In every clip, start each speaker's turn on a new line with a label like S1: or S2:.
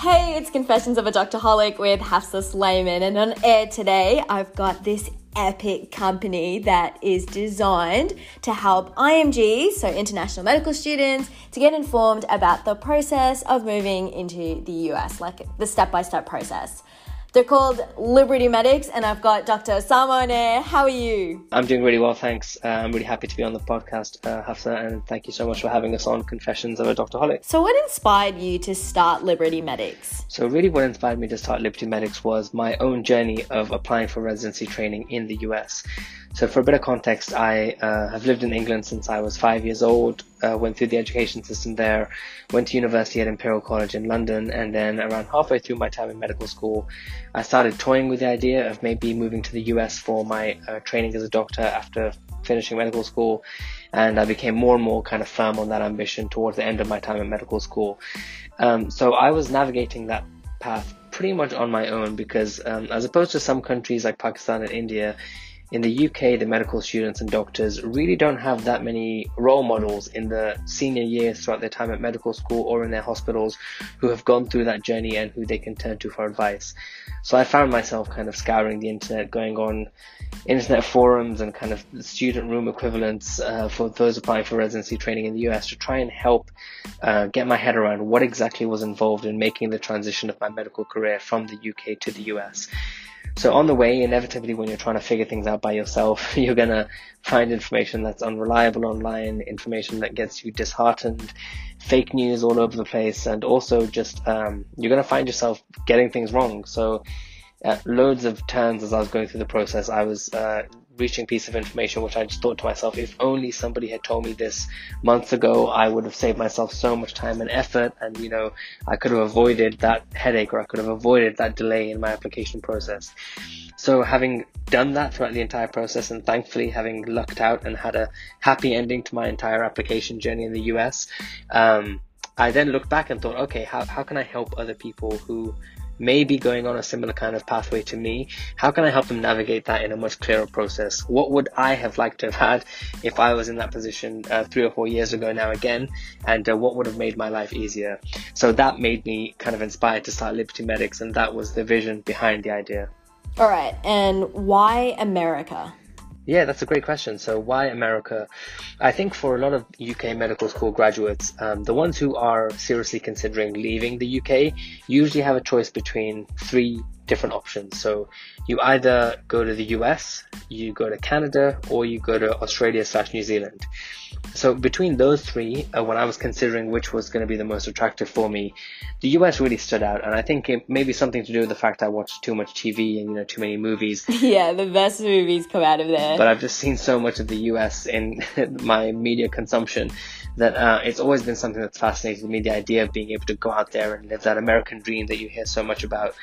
S1: Hey, it's Confessions of a Doctor Doctorholic with Hafsa Sulaiman, and on air today, I've got this epic company that is designed to help IMGs, so international medical students, to get informed about the process of moving into the US, like the step by step process. They're called Liberty Medics, and I've got Dr. Osama on air. How are you?
S2: I'm doing really well, thanks. Uh, I'm really happy to be on the podcast, uh, Hafsa, and thank you so much for having us on Confessions of a Doctorholic.
S1: So, what inspired you to start Liberty Medics?
S2: So, really, what inspired me to start Liberty Medics was my own journey of applying for residency training in the US. So, for a bit of context, I uh, have lived in England since I was five years old, uh, went through the education system there, went to university at Imperial College in London, and then around halfway through my time in medical school, I started toying with the idea of maybe moving to the US for my uh, training as a doctor after finishing medical school. And I became more and more kind of firm on that ambition towards the end of my time in medical school. Um, so I was navigating that path pretty much on my own because, um, as opposed to some countries like Pakistan and India, in the UK, the medical students and doctors really don't have that many role models in the senior years throughout their time at medical school or in their hospitals who have gone through that journey and who they can turn to for advice. So I found myself kind of scouring the internet, going on internet forums and kind of student room equivalents uh, for those applying for residency training in the US to try and help uh, get my head around what exactly was involved in making the transition of my medical career from the UK to the US. So on the way, inevitably, when you're trying to figure things out by yourself, you're gonna find information that's unreliable online, information that gets you disheartened, fake news all over the place, and also just um, you're gonna find yourself getting things wrong. So uh, loads of turns as I was going through the process, I was uh, reaching piece of information which I just thought to myself, if only somebody had told me this months ago, I would have saved myself so much time and effort, and you know, I could have avoided that headache or I could have avoided that delay in my application process. So having done that throughout the entire process and thankfully having lucked out and had a happy ending to my entire application journey in the US, um, I then looked back and thought, okay, how, how can I help other people who may be going on a similar kind of pathway to me. How can I help them navigate that in a much clearer process? What would I have liked to have had if I was in that position uh, three or four years ago now again? And uh, what would have made my life easier? So that made me kind of inspired to start Liberty Medics, and that was the vision behind the idea.
S1: All right, and why America?
S2: Yeah, that's a great question. So, why America? I think for a lot of UK medical school graduates, um, the ones who are seriously considering leaving the UK usually have a choice between three different options. So, you either go to the US, you go to Canada, or you go to Australia slash New Zealand. So between those three, uh, when I was considering which was going to be the most attractive for me, the US really stood out, and I think it may be something to do with the fact I watched too much TV and you know too many movies.
S1: Yeah, the best movies come out of there.
S2: But I've just seen so much of the US in my media consumption that uh, it's always been something that's fascinated me. The idea of being able to go out there and live that American dream that you hear so much about.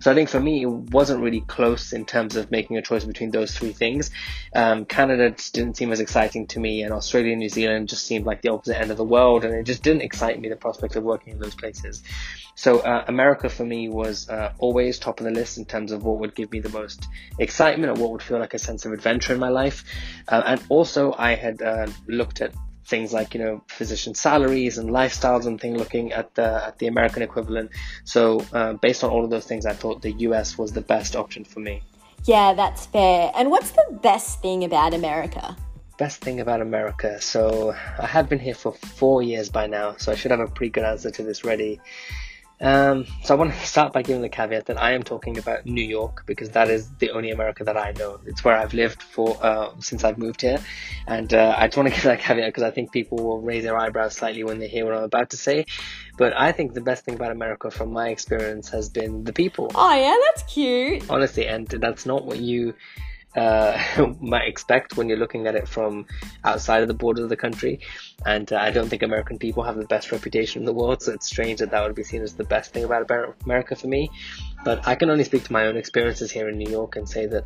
S2: So I think for me, it wasn't really close in terms of making a choice between those three things. Um, Canada didn't seem as exciting to me, and Australia and New Zealand just seemed like the opposite end of the world, and it just didn't excite me the prospect of working in those places. So uh, America for me was uh, always top of the list in terms of what would give me the most excitement or what would feel like a sense of adventure in my life. Uh, and also I had uh, looked at things like you know physician salaries and lifestyles and thing looking at the at the American equivalent. So uh, based on all of those things, I thought the US was the best option for me.
S1: Yeah, that's fair. And what's the best thing about America?
S2: Best thing about America. So I have been here for four years by now, so I should have a pretty good answer to this ready. Um, so I want to start by giving the caveat that I am talking about New York because that is the only America that I know. It's where I've lived for uh, since I've moved here, and uh, I just want to give that caveat because I think people will raise their eyebrows slightly when they hear what I'm about to say. But I think the best thing about America, from my experience, has been the people.
S1: Oh yeah, that's cute.
S2: Honestly, and that's not what you uh, might expect when you're looking at it from outside of the borders of the country. And uh, I don't think American people have the best reputation in the world, so it's strange that that would be seen as the best thing about America for me. But I can only speak to my own experiences here in New York and say that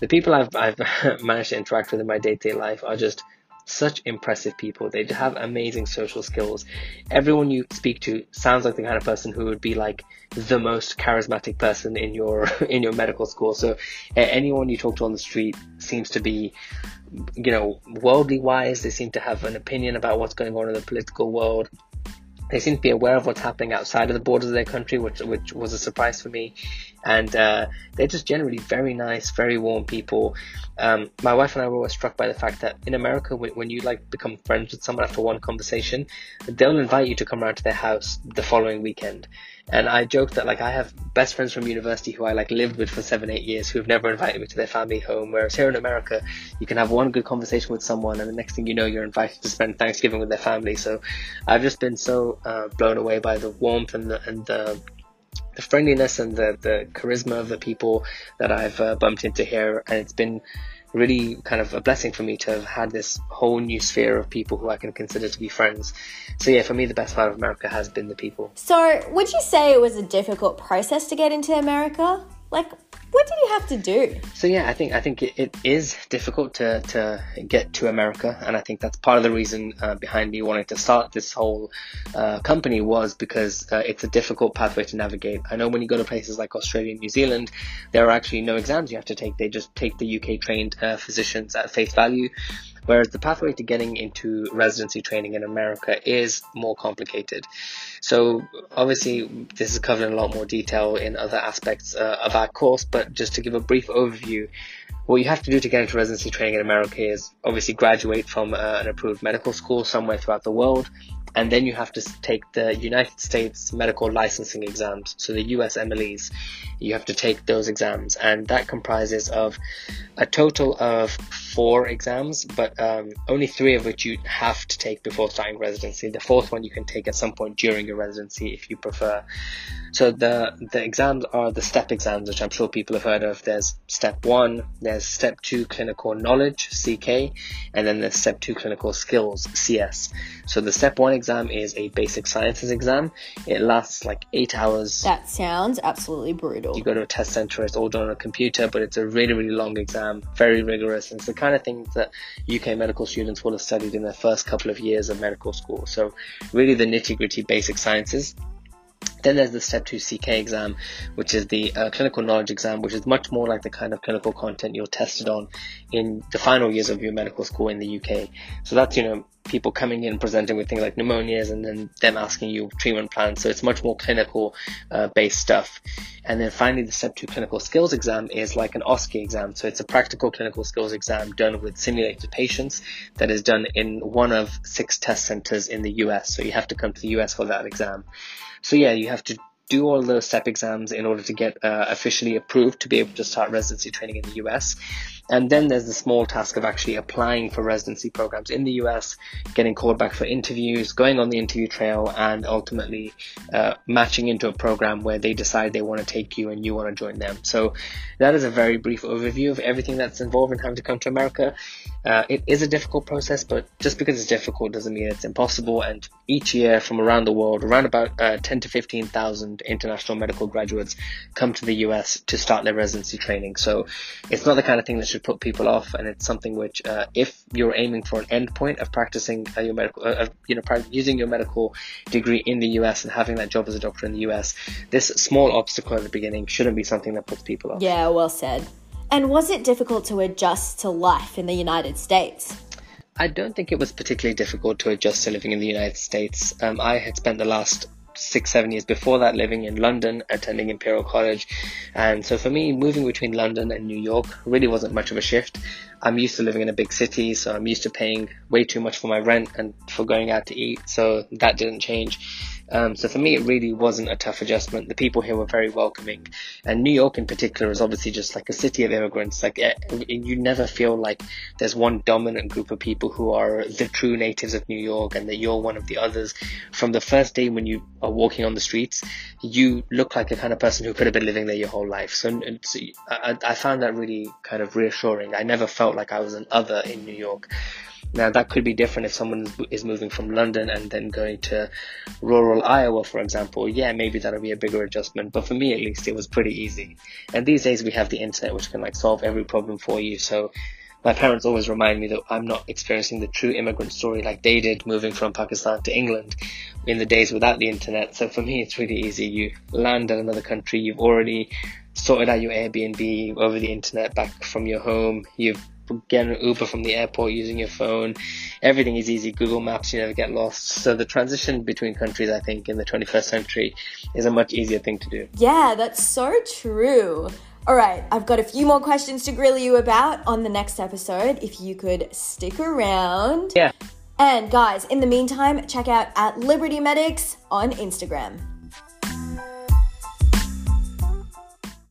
S2: the people I've, I've managed to interact with in my day to day life are just such impressive people. They have amazing social skills. Everyone you speak to sounds like the kind of person who would be like the most charismatic person in your in your medical school. So anyone you talk to on the street seems to be you know worldly wise. They seem to have an opinion about what's going on in the political world. they seem to be aware of what's happening outside of the borders of their country, which which was a surprise for me. And uh, they're just generally very nice, very warm people. Um, my wife and I were always struck by the fact that in America, when, when you like become friends with someone after one conversation, they'll invite you to come around to their house the following weekend. And I joke that like I have best friends from university who I like lived with for seven, eight years who have never invited me to their family home. Whereas here in America, you can have one good conversation with someone, and the next thing you know, you're invited to spend Thanksgiving with their family. So I've just been so uh, blown away by the warmth and the and the the friendliness and the, the charisma of the people that I've uh, bumped into here, and it's been really kind of a blessing for me to have had this whole new sphere of people who I can consider to be friends. So yeah, for me, the best part of America has been the people.
S1: So would you say it was a difficult process to get into America? Like, what did you have to do?
S2: So yeah, I think I think it, it is difficult to to get to America, and I think that's part of the reason uh, behind me wanting to start this whole uh, company was because uh, it's a difficult pathway to navigate. I know when you go to places like Australia and New Zealand, there are actually no exams you have to take; they just take the UK trained uh, physicians at face value. Whereas the pathway to getting into residency training in America is more complicated. So obviously this is covered in a lot more detail in other aspects uh, of our course, but just to give a brief overview, what you have to do to get into residency training in America is obviously graduate from uh, an approved medical school somewhere throughout the world and then you have to take the United States medical licensing exams, so the USMLEs. You have to take those exams, and that comprises of a total of four exams, but um, only three of which you have to take before starting residency. The fourth one you can take at some point during your residency if you prefer. So the the exams are the step exams, which I'm sure people have heard of. There's step one, there's step two clinical knowledge (CK), and then there's step two clinical skills (CS). So the step one exam is a basic sciences exam. It lasts like eight hours.
S1: That sounds absolutely brutal.
S2: You go to a test center, it's all done on a computer, but it's a really, really long exam, very rigorous. And it's the kind of thing that UK medical students will have studied in their first couple of years of medical school. So really the nitty gritty basic sciences. Then there's the Step 2 CK exam, which is the uh, clinical knowledge exam, which is much more like the kind of clinical content you're tested on in the final years of your medical school in the UK. So that's, you know, people coming in presenting with things like pneumonias and then them asking you treatment plans. So it's much more clinical uh, based stuff. And then finally, the Step 2 clinical skills exam is like an OSCE exam. So it's a practical clinical skills exam done with simulated patients that is done in one of six test centers in the US. So you have to come to the US for that exam. So yeah, you have to do all those step exams in order to get uh, officially approved to be able to start residency training in the US. And then there's the small task of actually applying for residency programs in the US, getting called back for interviews, going on the interview trail, and ultimately uh, matching into a program where they decide they want to take you and you want to join them. So that is a very brief overview of everything that's involved in having to come to America. Uh, it is a difficult process, but just because it's difficult doesn't mean it's impossible. And each year from around the world, around about uh, 10 to 15,000 international medical graduates come to the US to start their residency training. So it's not the kind of thing that should put people off, and it's something which, uh, if you're aiming for an endpoint of practicing uh, your medical, uh, you know, using your medical degree in the US and having that job as a doctor in the US, this small obstacle at the beginning shouldn't be something that puts people off.
S1: Yeah, well said. And was it difficult to adjust to life in the United States?
S2: I don't think it was particularly difficult to adjust to living in the United States. Um, I had spent the last six, seven years before that living in London, attending Imperial College. And so for me, moving between London and New York really wasn't much of a shift. I'm used to living in a big city, so I'm used to paying way too much for my rent and for going out to eat, so that didn't change. Um, so for me, it really wasn't a tough adjustment. The people here were very welcoming, and New York in particular is obviously just like a city of immigrants. Like eh, you never feel like there's one dominant group of people who are the true natives of New York, and that you're one of the others. From the first day when you are walking on the streets, you look like a kind of person who could have been living there your whole life. So I, I found that really kind of reassuring. I never felt like I was an other in New York. Now that could be different if someone is moving from London and then going to rural Iowa, for example. Yeah, maybe that'll be a bigger adjustment, but for me at least, it was pretty easy. And these days we have the internet, which can like solve every problem for you. So my parents always remind me that I'm not experiencing the true immigrant story like they did moving from Pakistan to England in the days without the internet. So for me, it's really easy. You land in another country, you've already sorted out your Airbnb over the internet back from your home. You've get an Uber from the airport using your phone. Everything is easy. Google Maps, you never get lost. So the transition between countries, I think, in the 21st century is a much easier thing to do.
S1: Yeah, that's so true. All right, I've got a few more questions to grill you about on the next episode. If you could stick around.
S2: Yeah.
S1: And guys, in the meantime, check out at Liberty Medics on Instagram.